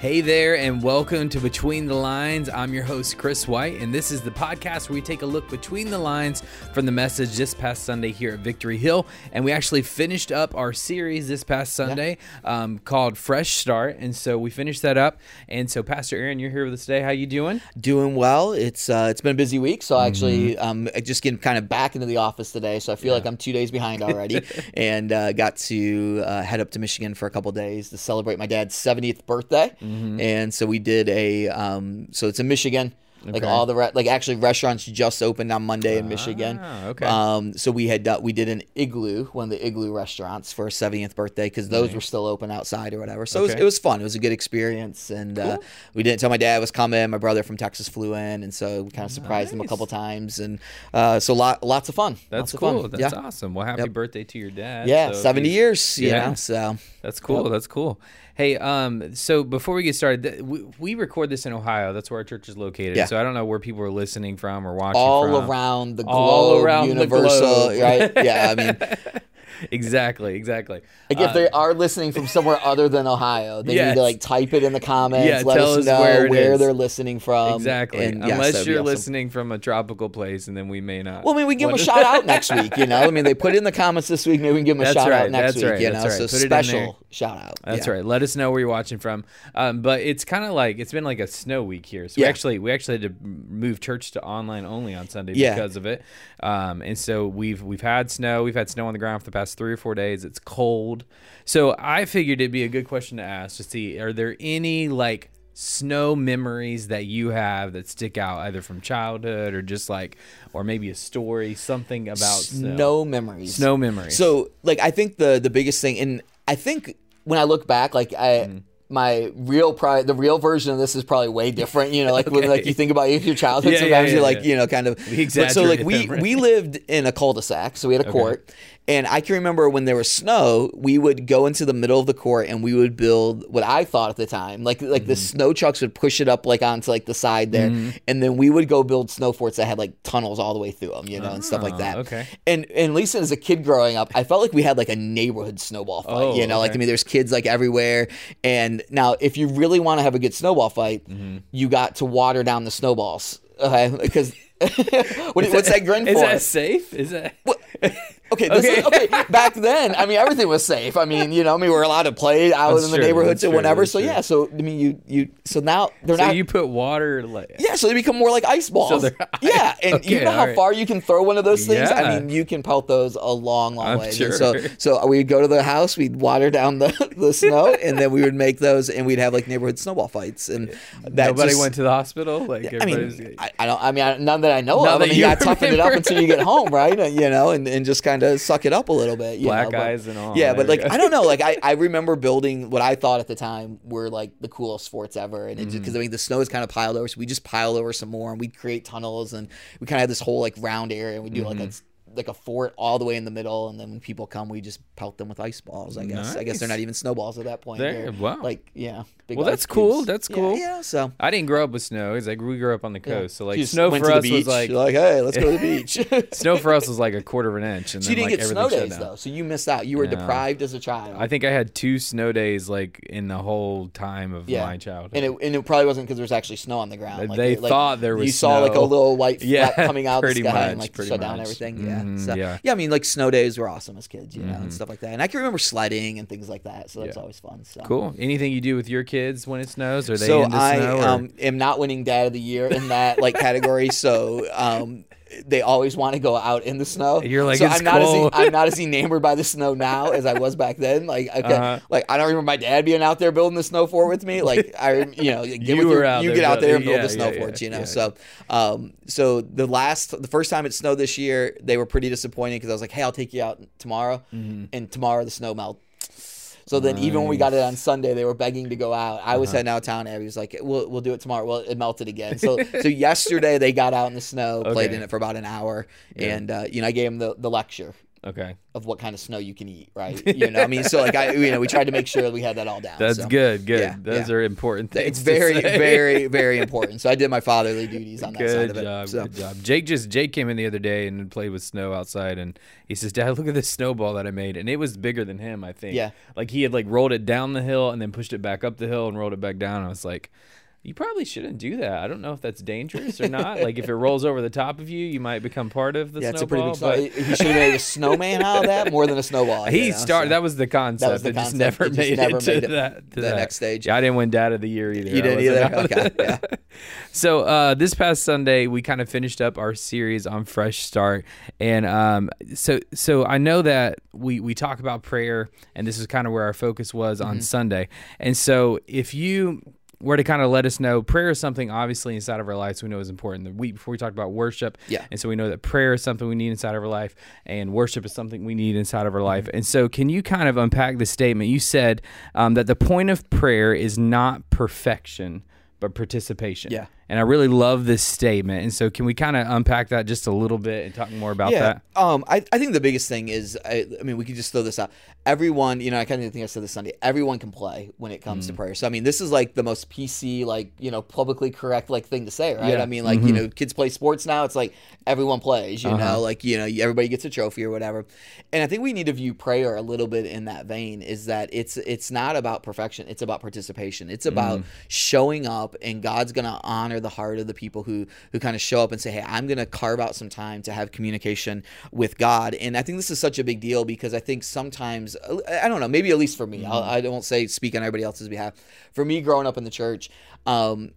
Hey there, and welcome to Between the Lines. I'm your host, Chris White, and this is the podcast where we take a look between the lines from the message this past Sunday here at Victory Hill. And we actually finished up our series this past Sunday um, called Fresh Start, and so we finished that up. And so, Pastor Aaron, you're here with us today. How you doing? Doing well. It's uh, it's been a busy week, so I actually um, just getting kind of back into the office today. So I feel like I'm two days behind already, and uh, got to uh, head up to Michigan for a couple days to celebrate my dad's 70th birthday. And so we did a um, so it's in Michigan. Like all the re- like actually restaurants just opened on Monday in Michigan. Ah, okay. Um, so we had done, we did an igloo, one of the igloo restaurants for a 70th birthday because those were still open outside or whatever. So it, was, it was fun. It was a good experience, and uh, we didn't tell my dad I was coming. My brother from Texas flew in, and so we kind of surprised him a couple times, and uh, so lot lots of fun. That's Lots cool. fun. That's yeah. awesome. Well, happy Yep. birthday to your dad. Yeah, So seventy years. You yeah. know, so That's cool. That's cool. Hey, um, so before we get started, th- we, we record this in Ohio. That's where our church is located. Yeah. So I don't know where people are listening from or watching all from. around the globe, All around the universal, globe. right? Yeah, I mean, exactly, exactly. like if Uh, they are listening from somewhere other than Ohio, they need to like type it in the comments. Yeah, let tell us us know where is. they're listening from. exactly. and yes, Unless you're awesome. listening from a tropical place, and then we may not. Well, I mean, we give them a shout out next week. You know, I mean, they put it in the comments this week. Maybe we can give them a That's shout right, out next week. right, You know, right. so Put it in there. special shout out. That's yeah. right. Let us know where you're watching from. Um, but it's kind of like it's been like a snow week here. So we actually we actually had to move church to online only on Sunday Yeah. because of it. Um, and so we've we've had snow. We've had snow on the ground for the past three or four days. It's cold. So I figured it'd be a good question to ask to see are there any like snow memories that you have that stick out either from childhood or just like or maybe a story something about snow, Snow memories. snow memories. So, like, I think the the biggest thing, and I think when I look back, like, I. Mm-hmm. My real pri the real version of this is probably way different. You know, like when like you think about your childhood, Yeah, yeah, sometimes yeah, you're like, yeah. you know, kind of. But so like we them, right? we lived in a cul-de-sac, so we had a court, and I can remember when there was snow, we would go into the middle of the court and we would build what I thought at the time, like like the Mm-hmm. snow trucks would push it up like onto like the side there, and then we would go build snow forts that had like tunnels all the way through them, you know, and stuff like Ah, that. okay. And and least as a kid growing up, I felt like we had like a neighborhood snowball fight. Oh, you know, like okay. I mean, there's kids like everywhere. And now, if you really want to have a good snowball fight, Mm-hmm. you got to water down the snowballs. Okay, because what, what's that grin Is for? that safe? Is that Okay, this Okay. Is, okay. Back then, I mean, everything was safe. I mean, you know, I mean, we were allowed to play out That's in the true, neighborhoods and whatever. So true. yeah, so I mean, you you so now they're not so not. you put water like yeah, so they become more like ice balls. they're yeah, and Okay, you know how alright. far you can throw one of those things. I mean, you can pelt those a long, long I'm way. sure. So, so we'd go to the house, we'd water down the, the snow, and then we would make those, and we'd have like neighborhood snowball fights. And that nobody just- went to the hospital. Like I mean, I, I don't. I mean, I, none that I know None of. I mean, you you got toughen it up until you get home, right? You know, and, and just kind of suck it up a little bit. You Black know, but- and all. Yeah, There but like. I don't know. Like I, I remember building what I thought at the time were like the coolest forts ever, and because Mm-hmm. I mean the snow is kind of piled over, so we just piled over some more, and we'd create tunnels, and we kind of had this whole like round area, and we do Mm-hmm. like a like a fort all the way in the middle, and then when people come, we just pelt them with ice balls. I guess. I guess they're not even snowballs at that point. There- They're, wow. Like yeah. Well, that's cool, cubes. that's cool. Yeah. So. I didn't grow up with snow. It's like we grew up on the coast, so like snow for us was like You're like, hey, let's go to the beach. snow for us was like a quarter of an inch, and So you then didn't like get snow days though, so you missed out. You were No. deprived as a child. I think I had two snow days like in the whole time of yeah. my childhood. and it, and it probably wasn't because there was actually snow on the ground. Like, They like, thought there was You saw like a little white Yeah, fleck coming out of the pretty sky and like pretty shut down everything. Mm-hmm. Yeah. Mhm, So, yeah. yeah. I mean, like snow days were awesome as kids, you know, Mhm. and stuff like that. And I can remember sledding and things like that. So that's Yeah. always fun. So. cool. Anything you do with your kids when it snows? Are they So into I snow? um, am not winning Dad of the Year in that like category. So um, they always want to go out in the snow. You're like, so "It's I'm not cold." as I'm not as enamored by the snow now as I was back then. Like okay, Uh-huh. like I don't remember my dad being out there building the snow fort with me. Like I, you know, get You with your, out you there get out there and build yeah, the snow yeah, forts. yeah, You know, so um, so the last the first time it snowed this year, they were pretty disappointed because I was like, hey, I'll take you out tomorrow, Mm-hmm. and tomorrow the snow melted. So then, even when we got it on Sunday, they were begging to go out. I Uh-huh. was heading out of town. Abby was like, "We'll we'll do it tomorrow." Well, it melted again. So so yesterday they got out in the snow, played in it for about an hour, and uh, you know I gave them the, the lecture. Okay. of what kind of snow you can eat, right? You know, I mean, so like I, you know, we tried to make sure we had that all down. That's so. good. Good. yeah, Those yeah. are important things. It's very, very, very important. So I did my fatherly duties on that side of it. job, so. good job. Jake just Jake came in the other day and played with snow outside, and he says, "Dad, look at this snowball that I made," and it was bigger than him. I think. Yeah. Like he had like rolled it down the hill and then pushed it back up the hill and rolled it back down. I was like. You probably shouldn't do that. I don't know if that's dangerous or not. like if it rolls over the top of you, you might become part of the Yeah, it's a pretty big snow. He should have made a snowman out of that more than a snowball. he you know, started. so. That was the concept. was the it just never It just made never it to made it that to the that. next stage. Yeah, I didn't win Dad of the Year either. You I didn't either? Okay, there. So uh, this past Sunday, we kind of finished up our series on Fresh Start, and um, so so I know that we we talk about prayer, and this is kind of where our focus was Mm-hmm. on Sunday. And so if you were to kind of let us know, prayer is something obviously inside of our lives we know is important. The week before we talked about worship, Yeah. and so we know that prayer is something we need inside of our life, and worship is something we need inside of our life. Mm-hmm. And so, can you kind of unpack the statement? You said um, that the point of prayer is not perfection, but participation. Yeah. And I really love this statement. And so, can we kind of unpack that just a little bit and talk more about that? Um, I, I think the biggest thing is, I, I mean, we could just throw this out. Everyone, you know, I kind of think I said this Sunday. Everyone can play when it Mm. comes to prayer. So I mean, this is like the most PC, like you know, publicly correct like thing to say, right? Yeah. I mean, like you know, kids play sports now. It's like everyone plays, you Uh-huh. know, like you know, everybody gets a trophy or whatever. And I think we need to view prayer a little bit in that vein. Is that it's it's not about perfection. It's about participation. It's about showing up, and God's gonna honor the heart of the people who who kind of show up and say, "Hey, I'm gonna carve out some time to have communication with God." And I think this is such a big deal because I think sometimes Uh, I don't know, maybe at least for me, I'll, mm-hmm. I don't say speak on everybody else's behalf. For me, growing up in the church. Um,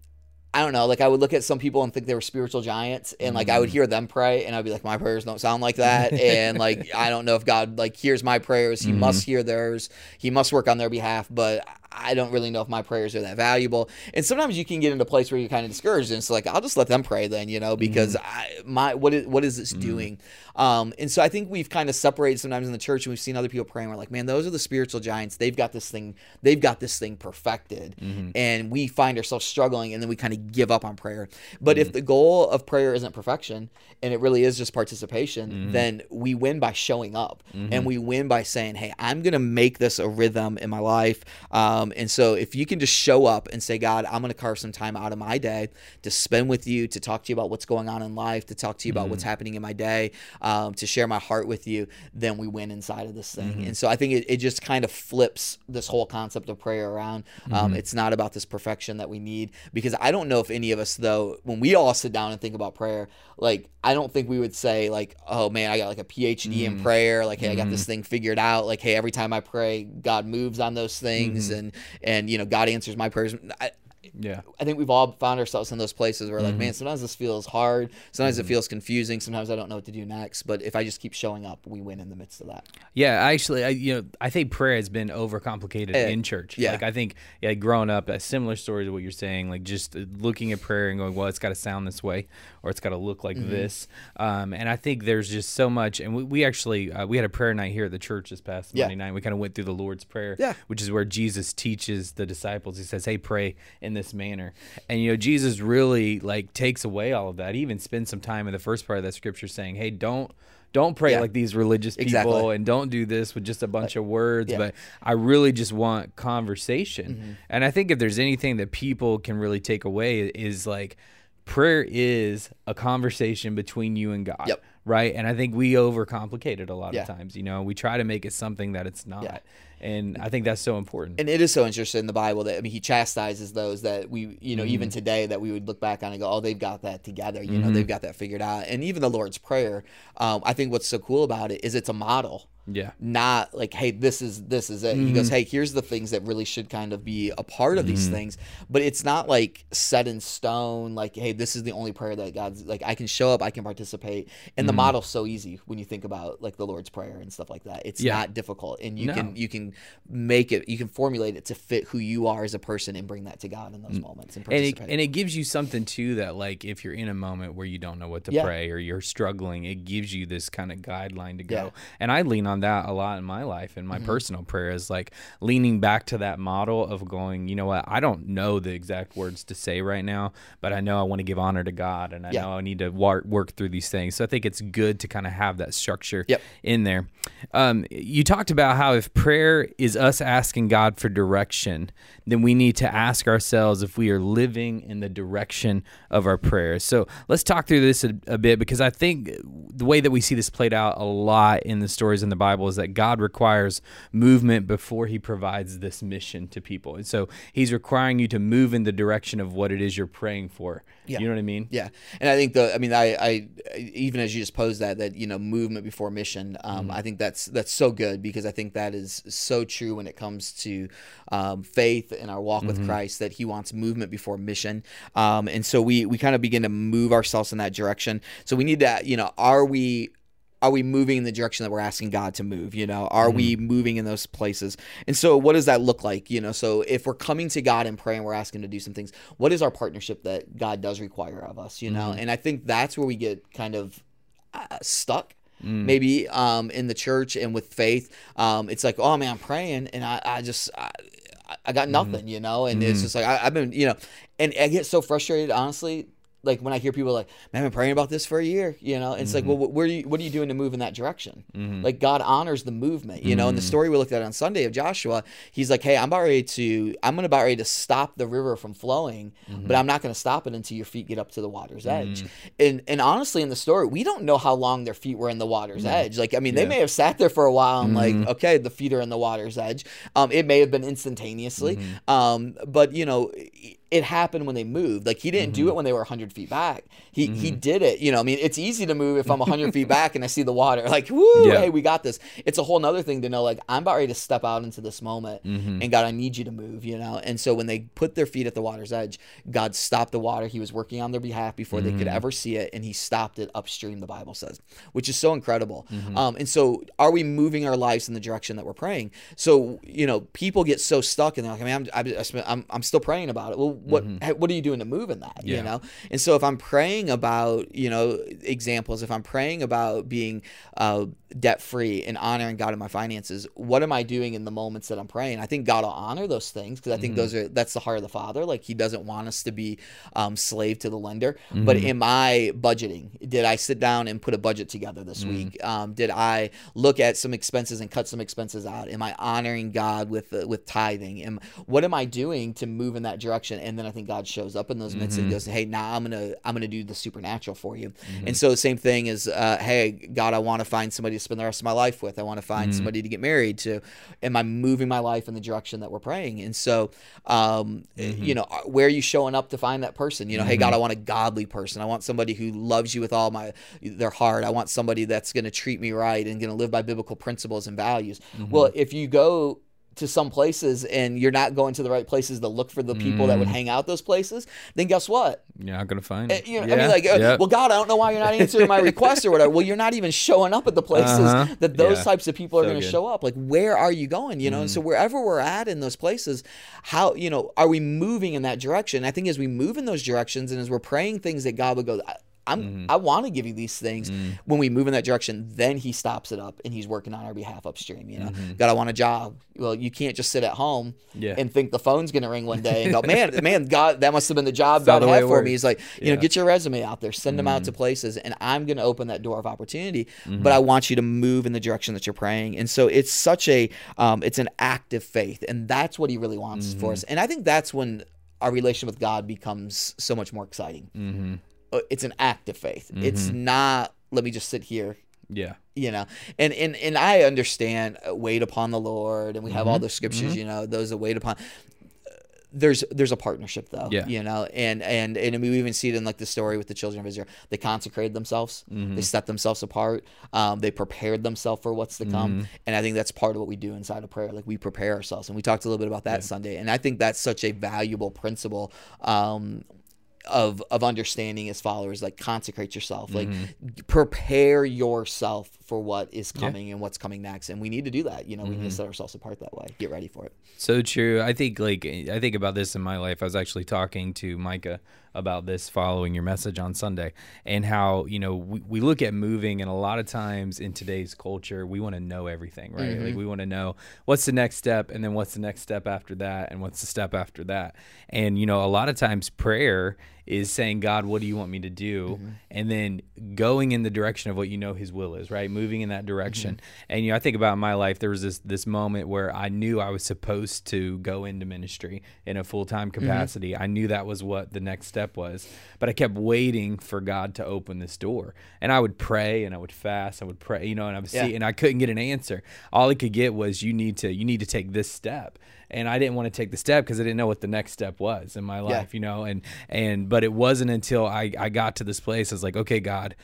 I don't know. Like I would look at some people and think they were spiritual giants, and like I would mm-hmm. hear them pray, and I'd be like, my prayers don't sound like that, and like I don't know if God like hears my prayers. He must mm-hmm. hear theirs. He must work on their behalf, but I don't really know if my prayers are that valuable. And sometimes you can get into a place where you're kind of discouraged, and it's like I'll just let them pray then, you know, because mm-hmm. I, my what is what is this mm-hmm. doing? Um, and so I think we've kind of separated sometimes in the church, and we've seen other people praying. We're like, man, those are the spiritual giants. They've got this thing. They've got this thing perfected, mm-hmm. and we find ourselves struggling, and then we kind of give up on prayer. But if the goal of prayer isn't perfection, and it really is just participation, then we win by showing up, and we win by saying, hey, I'm gonna make this a rhythm in my life. Um, Um, and so if you can just show up and say, God, I'm gonna carve some time out of my day to spend with you, to talk to you about what's going on in life, to talk to you about what's mm-hmm. happening in my day, um, to share my heart with you, then we win inside of this thing. Mm-hmm. And so I think it, it just kind of flips this whole concept of prayer around. Um, mm-hmm. It's not about this perfection that we need because I don't know if any of us though, when we all sit down and think about prayer, like I don't think we would say like, oh man, I got like a PhD in prayer, like hey, I got this thing figured out, like hey, every time I pray, God moves on those things, and and you know God answers my prayers. I, Yeah. I think we've all found ourselves in those places where, like, man, sometimes this feels hard. Sometimes it feels confusing. Sometimes I don't know what to do next. But if I just keep showing up, we win in the midst of that. Yeah, actually, I, you know, I think prayer has been overcomplicated Eh, in church. yeah. Like I think, yeah, growing up, a similar story to what you're saying. Like just looking at prayer and going, well, it's got to sound this way, or it's got to look Mm-hmm. like this. Um, and I think there's just so much. And we, we actually uh, we had a prayer night here at the church this past Yeah. Monday night. We kind of went through the Lord's prayer, Yeah. which is where Jesus teaches the disciples. He says, "Hey, pray in this manner." And you know, Jesus really like takes away all of that. He even spends some time in the first part of that scripture saying, "Hey, don't." Don't pray Yeah. like these religious people Exactly. and don't do this with just a bunch of words, yeah. but I really just want conversation. Mm-hmm. And I think if there's anything that people can really take away is like prayer is a conversation between you and God. Yep. Right. And I think we overcomplicate it a lot Yeah. of times. You know, we try to make it something that it's not. And I think that's so important. And it is so interesting in the Bible that I mean, he chastises those that we, you know, even today that we would look back on and go, oh, they've got that together. You know, they've got that figured out. And even the Lord's Prayer, um, I think what's so cool about it is it's a model. Yeah. not like hey this is this is it he goes mm-hmm. hey here's the things that really should kind of be a part of these mm-hmm. things but it's not like set in stone like hey this is the only prayer that god's like i can show up i can participate and the mm-hmm. model's so easy when you think about like the lord's prayer and stuff like that it's Yeah. not difficult and you No. can you can make it, you can formulate it to fit who you are as a person and bring that to God in those mm. moments and Mm. and it, and it gives you something too that like if you're in a moment where you don't know what to Yeah. pray or you're struggling it gives you this kind of guideline to go Yeah. and i lean on that a lot in my life in my Mm-hmm. personal prayer is like leaning back to that model of going you know what i don't know the exact words to say right now but i know i want to give honor to god and i Yeah. know i need to work, work through these things so i think it's good to kind of have that structure Yep. in there um, you talked about how if prayer is us asking god for direction then we need to ask ourselves if we are living in the direction of our prayers. So let's talk through this a, a bit because I think the way that we see this played out a lot in the stories in the Bible is that God requires movement before he provides this mission to people. And so he's requiring you to move in the direction of what it is you're praying for. Yeah. You know what I mean? Yeah, and I think the I mean I, I even as you just posed that that you know movement before mission. Um, I think that's that's so good because I think that is so true when it comes to um, faith in our walk with Christ that He wants movement before mission. Um, and so we we kind of begin to move ourselves in that direction. So we need to you know are we are we moving in the direction that we're asking God to move? You know, are we moving in those places? And so, what does that look like? You know, so if we're coming to God and praying, we're asking to do some things. What is our partnership that God does require of us? You know, and I think that's where we get kind of uh, stuck. Maybe um, in the church and with faith, um, it's like, oh man, I'm praying, and I, I just, I, I got nothing, you know, and it's just like I, I've been, you know, and I get so frustrated, honestly, like when I hear people like, "Man, I've been praying about this for a year," you know, it's like, mm-hmm. well, what, where are you, what are you doing to move in that direction? Mm-hmm. Like God honors the movement, you know. And the mm-hmm. story we looked at on Sunday of Joshua, he's like, "Hey, I'm about ready to, I'm gonna about ready to stop the river from flowing, but I'm not gonna stop it until your feet get up to the water's edge." And and honestly, in the story, we don't know how long their feet were in the water's edge. Like, I mean, they may have sat there for a while and like, okay, the feet are in the water's edge. Um, it may have been instantaneously, um, but you know. It happened when they moved. Like he didn't do mm-hmm. it when they were 100 feet back. He he mm-hmm. did it. You know, I mean, it's easy to move if I'm 100 feet back and I see the water. Like, woo, Yeah. hey, we got this. It's a whole nother thing to know. Like, I'm about ready to step out into this moment, mm-hmm. and God, I need you to move. You know, and so when they put their feet at the water's edge, God stopped the water. He was working on their behalf before they could ever see it, and He stopped it upstream. The Bible says, which is so incredible. Um, and so, are we moving our lives in the direction that we're praying? So, you know, people get so stuck and they're like, I mean, I'm, I'm, I'm, I'm still praying about it. Well, what, what are you doing to move in that? Yeah. You know, and so if I'm praying about, you know, examples, if I'm praying about being uh, debt free and honoring God in my finances, what am I doing in the moments that I'm praying? I think God will honor those things because I think those are that's the heart of the Father. Like He doesn't want us to be um, slave to the lender. But am I budgeting? Did I sit down and put a budget together this week? Um, did I look at some expenses and cut some expenses out? Am I honoring God with uh, with tithing? Am what am I doing to move in that direction? And then I think God shows up in those midst and mm-hmm. goes, "Hey, now I'm gonna I'm gonna do the supernatural for you." Mm-hmm. And so the same thing is, uh, "Hey, God, I want to find somebody to spend the rest of my life with. I want to find mm-hmm. somebody to get married to." Am I moving my life in the direction that we're praying? And so, um, eh, you know, where are you showing up to find that person? You know, hey, God, I want a godly person. I want somebody who loves you with all my their heart. I want somebody that's going to treat me right and going to live by biblical principles and values. Well, if you go to some places and you're not going to the right places to look for the people that would hang out those places, then guess what? You're not gonna find it. You know, I mean, like, uh, well, God, I don't know why you're not answering my request or whatever. Well, you're not even showing up at the places Uh-huh. that those Yeah. types of people are So going to show up. Like, where are you going? You know, and so wherever we're at in those places, how you know are we moving in that direction? I think as we move in those directions and as we're praying things that God would go. I, I'm, I want to give you these things. When we move in that direction, then He stops it up and He's working on our behalf upstream. You know, God, I want a job. Well, you can't just sit at home Yeah. and think the phone's going to ring one day and go, man, man, God, that must have been the job not God had for me. He's like, you Yeah. Mm-hmm. know, get your resume out there, send them out to places, and I'm going to open that door of opportunity. But I want you to move in the direction that you're praying. And so it's such a, um, it's an active faith, and that's what He really wants Mm-hmm. for us. And I think that's when our relation with God becomes so much more exciting. Mm-hmm. Uh, It's an active faith. It's not. Let me just sit here Yeah. you know and and and i understand uh, wait upon the lord and we have all Mm-hmm. the scriptures you know those that wait upon there's there's a partnership though Yeah. you know and and and we even see it in like the story with the children of israel they consecrated themselves Mm-hmm. they set themselves apart um, they prepared themselves for what's to come Mm-hmm. and i think that's part of what we do inside of prayer like we prepare ourselves and we talked a little bit about that sunday and i think that's such a valuable principle um, of of understanding as followers like consecrate yourself like Mm-hmm. prepare yourself for what is coming and what's coming next. And we need to do that. You know, we Mm-hmm. need to set ourselves apart that way. Get ready for it. So true. I think like I think about this in my life. I was actually talking to Micah about this following your message on Sunday and how, you know, we, we look at moving and a lot of times in today's culture, we want to know everything, right? Like we want to know what's the next step and then what's the next step after that and what's the step after that. And you know, a lot of times prayer is saying, God, what do you want me to do? Mm-hmm. And then going in the direction of what you know his will is, right? Moving in that direction. Mm-hmm. And you know, I think about my life, there was this this moment where I knew I was supposed to go into ministry in a full time mm-hmm. capacity. I knew that was what the next step was. But I kept waiting for God to open this door. And I would pray and I would fast, I would pray, you know, and I would see Yeah. and I couldn't get an answer. All I could get was you need to you need to take this step. And I didn't want to take the step because I didn't know what the next step was in my life, you know, and and but it wasn't until I I got to this place I was like, okay, God,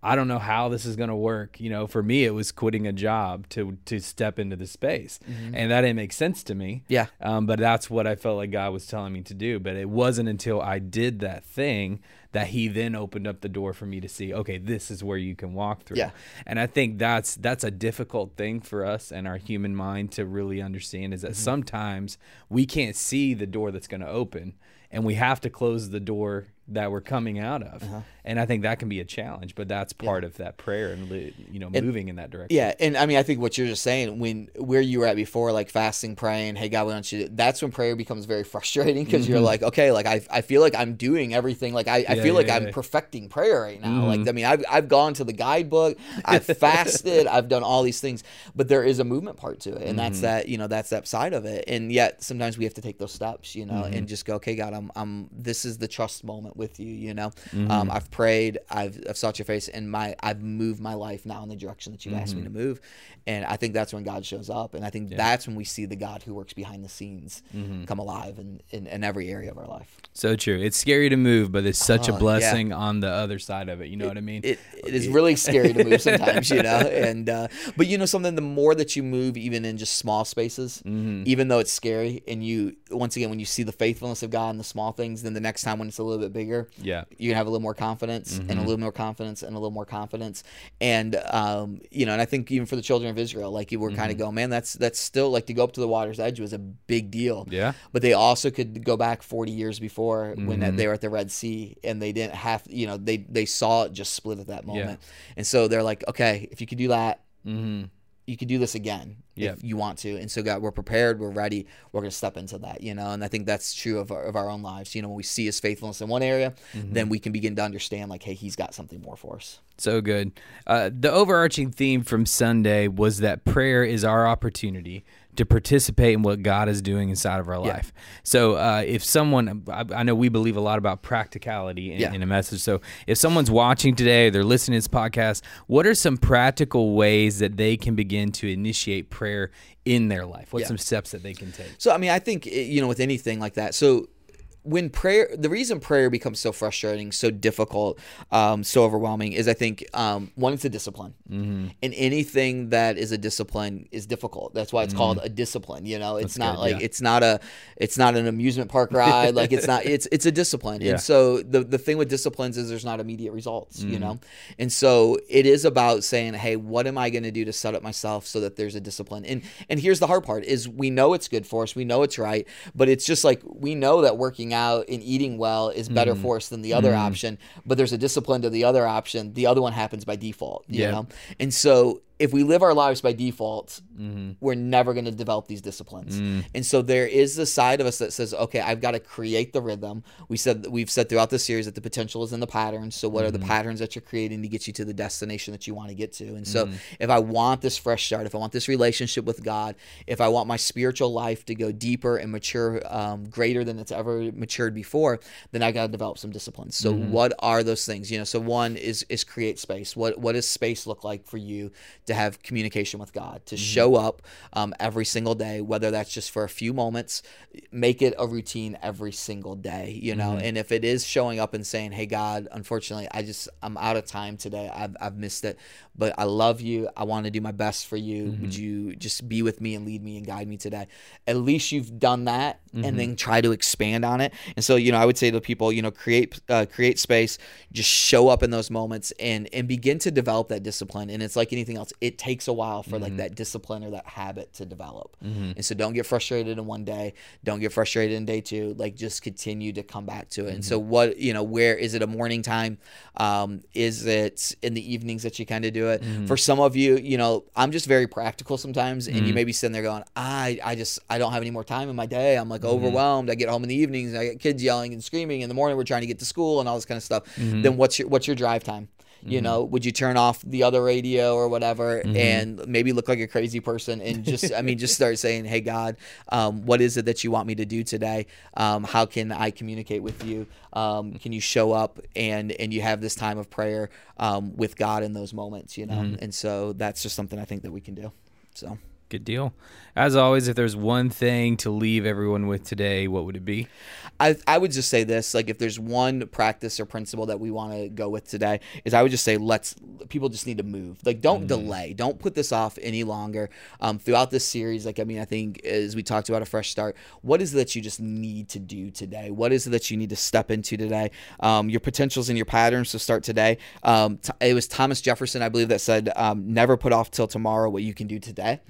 I don't know how this is going to work. You know, for me, it was quitting a job to to step into the space, and that didn't make sense to me. Yeah. Um, but that's what I felt like God was telling me to do. But it wasn't until I did that thing that He then opened up the door for me to see, okay, this is where you can walk through. Yeah. And I think that's that's a difficult thing for us and our human mind to really understand is that sometimes we can't see the door that's going to open, and we have to close the door that we're coming out of. And I think that can be a challenge, but that's part of that prayer and you know moving in that direction. Yeah, and I mean, I think what you're just saying, when where you were at before, like fasting, praying, hey God, we want you. That's when prayer becomes very frustrating because you're like, okay, like I, I feel like I'm doing everything, like I, I Mm-hmm. Yeah, feel like yeah, I'm yeah. perfecting prayer right now. Mm-hmm. Like I mean, I've I've gone to the guidebook, I've fasted, I've done all these things, but there is a movement part to it, and Mm-hmm. that's that you know that's that side of it, and yet sometimes we have to take those steps, you know, Mm-hmm. and just go, okay, God, I'm I'm this is the trust moment with you, you know, Mm-hmm. um, I've prayed, I've I've sought your face, and my I've moved my life now in the direction that you've asked me to Mm-hmm. move, and I think that's when God shows up, and I think that's when we see the God who works behind the scenes Mm-hmm. come alive in, in in every area of our life. So true. It's scary to move, but it's such a Oh, yeah. blessing on the other side of it. You know what I mean? It, it is really scary to move sometimes, you know. And uh, but you know something, the more that you move, even in just small spaces, Mm-hmm. even though it's scary, and you once again when you see the faithfulness of God in the small things, then the next time when it's a little bit bigger, Yeah. you can have a little more confidence and a little more confidence and a little more confidence. And um, you know, and I think even for the children of Israel, like you were kind of going, man, that's that's still like to go up to the water's edge was a big deal. Yeah. But they also could go back 40 years before when Mm-hmm. they were at the Red Sea and they didn't have, you know, they they saw it just split at that moment. And so they're like, okay, if you could do that, Mm-hmm. you could do this again Yep. if you want to. And so God, we're prepared, we're ready, we're going to step into that, you know. And I think that's true of our, of our own lives. You know, when we see His faithfulness in one area, Mm-hmm. then we can begin to understand, like, hey, He's got something more for us. So good. Uh, the overarching theme from Sunday was that prayer is our opportunity to participate in what God is doing inside of our life. So, uh, if someone, I, I know we believe a lot about practicality in, Yeah. in a message. So, if someone's watching today, they're listening to this podcast, what are some practical ways that they can begin to initiate prayer in their life? What's Yeah. some steps that they can take? So I mean, I think eh, you know with anything like that. So when prayer, the reason prayer becomes so frustrating, so difficult, um, so overwhelming is I think um, one, it's a discipline, mm-hmm. and anything that is a discipline is difficult. That's why it's called a discipline. You know, it's not good, like yeah. it's not a it's not an amusement park ride. like it's not it's it's a discipline. Yeah. And so the the thing with disciplines is there's not immediate results. Mm-hmm. You know, and so it is about saying, hey, what am I going to do to set up myself so that there's a discipline? And and here's the hard part is we know it's good for us, we know it's right, but it's just like we know that working out and eating well is better Mm-hmm. for us than the other option, but there's a discipline to the other option. The other one happens by default, you Yeah. know? And so if we live our lives by default, Mm-hmm. we're never going to develop these disciplines. Mm. And so there is the side of us that says, okay, I've got to create the rhythm. We said we've said throughout the series that the potential is in the patterns. So what are Mm-hmm. the patterns that you're creating to get you to the destination that you want to get to? And so Mm-hmm. if I want this fresh start, if I want this relationship with God, if I want my spiritual life to go deeper and mature um, greater than it's ever matured before, then I got to develop some disciplines. So Mm-hmm. what are those things? You know, so one is is create space. What what does space look like for you to have communication with God, to show up um, every single day, whether that's just for a few moments, make it a routine every single day, you know. And if it is showing up and saying, "Hey, God, unfortunately, I just I'm out of time today. I've I've missed it, but I love you. I want to do my best for you. Would you just be with me and lead me and guide me today?" At least you've done that, and then try to expand on it. And so, you know, I would say to people, you know, create uh, create space, just show up in those moments, and and begin to develop that discipline. And it's like anything else; it takes a while for like mm-hmm. that discipline or that habit to develop. Mm-hmm. And so, don't get frustrated in one day. Don't get frustrated in day two. Like, just continue to come back to it. And so, mm-hmm. what you know, where is it a morning time? Um, is it in the evenings that you kind of do it? For some of you, you know, I'm just very practical sometimes, and you may be sitting there going, I I just I don't have any more time in my day. I'm like overwhelmed. I get home in the evenings. I get kids yelling and screaming. In the morning, we're trying to get to school and all this kind of stuff. Then what's your what's your drive time? You know, would you turn off the other radio or whatever and maybe look like a crazy person and just, I mean, just start saying, hey, God, um, what is it that you want me to do today? Um, how can I communicate with you? Um, can you show up and, and you have this time of prayer um, with God in those moments, you know? And so that's just something I think that we can do. So. Good deal. As always, if there's one thing to leave everyone with today, what would it be? I, I would just say this like if there's one practice or principle that we want to go with today is i would just say let's people just need to move. Like don't delay. Don't put this off any longer. Um, throughout this series like i mean i think as we talked about a fresh start what is it that you just need to do today? What is it that you need to step into today? Um, your potentials and your patterns to start today. Um, t- it was thomas jefferson i believe that said um, never put off till tomorrow what you can do today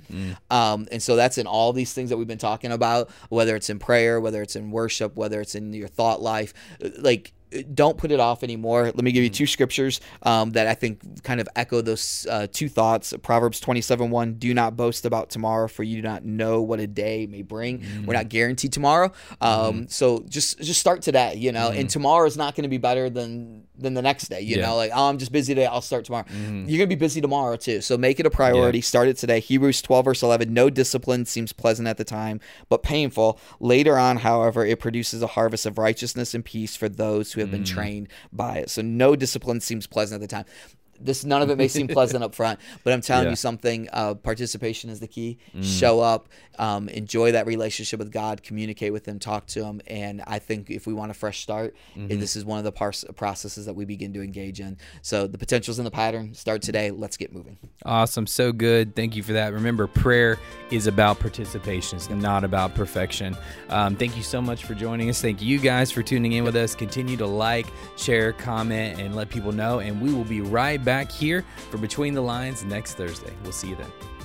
um, and so that's in all these things that we've been talking about whether it's in prayer whether it's in worship whether it's in your thought life like don't put it off anymore. Let me give you two scriptures um, that I think kind of echo those uh, two thoughts. Proverbs 27 1 Do not boast about tomorrow, for you do not know what a day may bring. We're not guaranteed tomorrow. Um, So just just start today, you know, and tomorrow is not going to be better than than the next day, you Yeah. know, like, oh, I'm just busy today. I'll start tomorrow. Mm-hmm. You're going to be busy tomorrow too. So make it a priority. Start it today. Hebrews 12, verse 11 No discipline seems pleasant at the time, but painful. Later on, however, it produces a harvest of righteousness and peace for those who have been mm. trained by it. So no discipline seems pleasant at the time. This none of it may seem pleasant up front, but I'm telling Yeah. you something. Uh, participation is the key. Show up, um, enjoy that relationship with God, communicate with Him, talk to Him, and I think if we want a fresh start, this is one of the pars- processes that we begin to engage in. So the potentials in the pattern start today. Let's get moving. Awesome. So good. Thank you for that. Remember, prayer is about participation, it's not about perfection. Um, thank you so much for joining us. Thank you guys for tuning in with us. Continue to like, share, comment, and let people know. And we will be right back here for Between the Lines next Thursday. We'll see you then.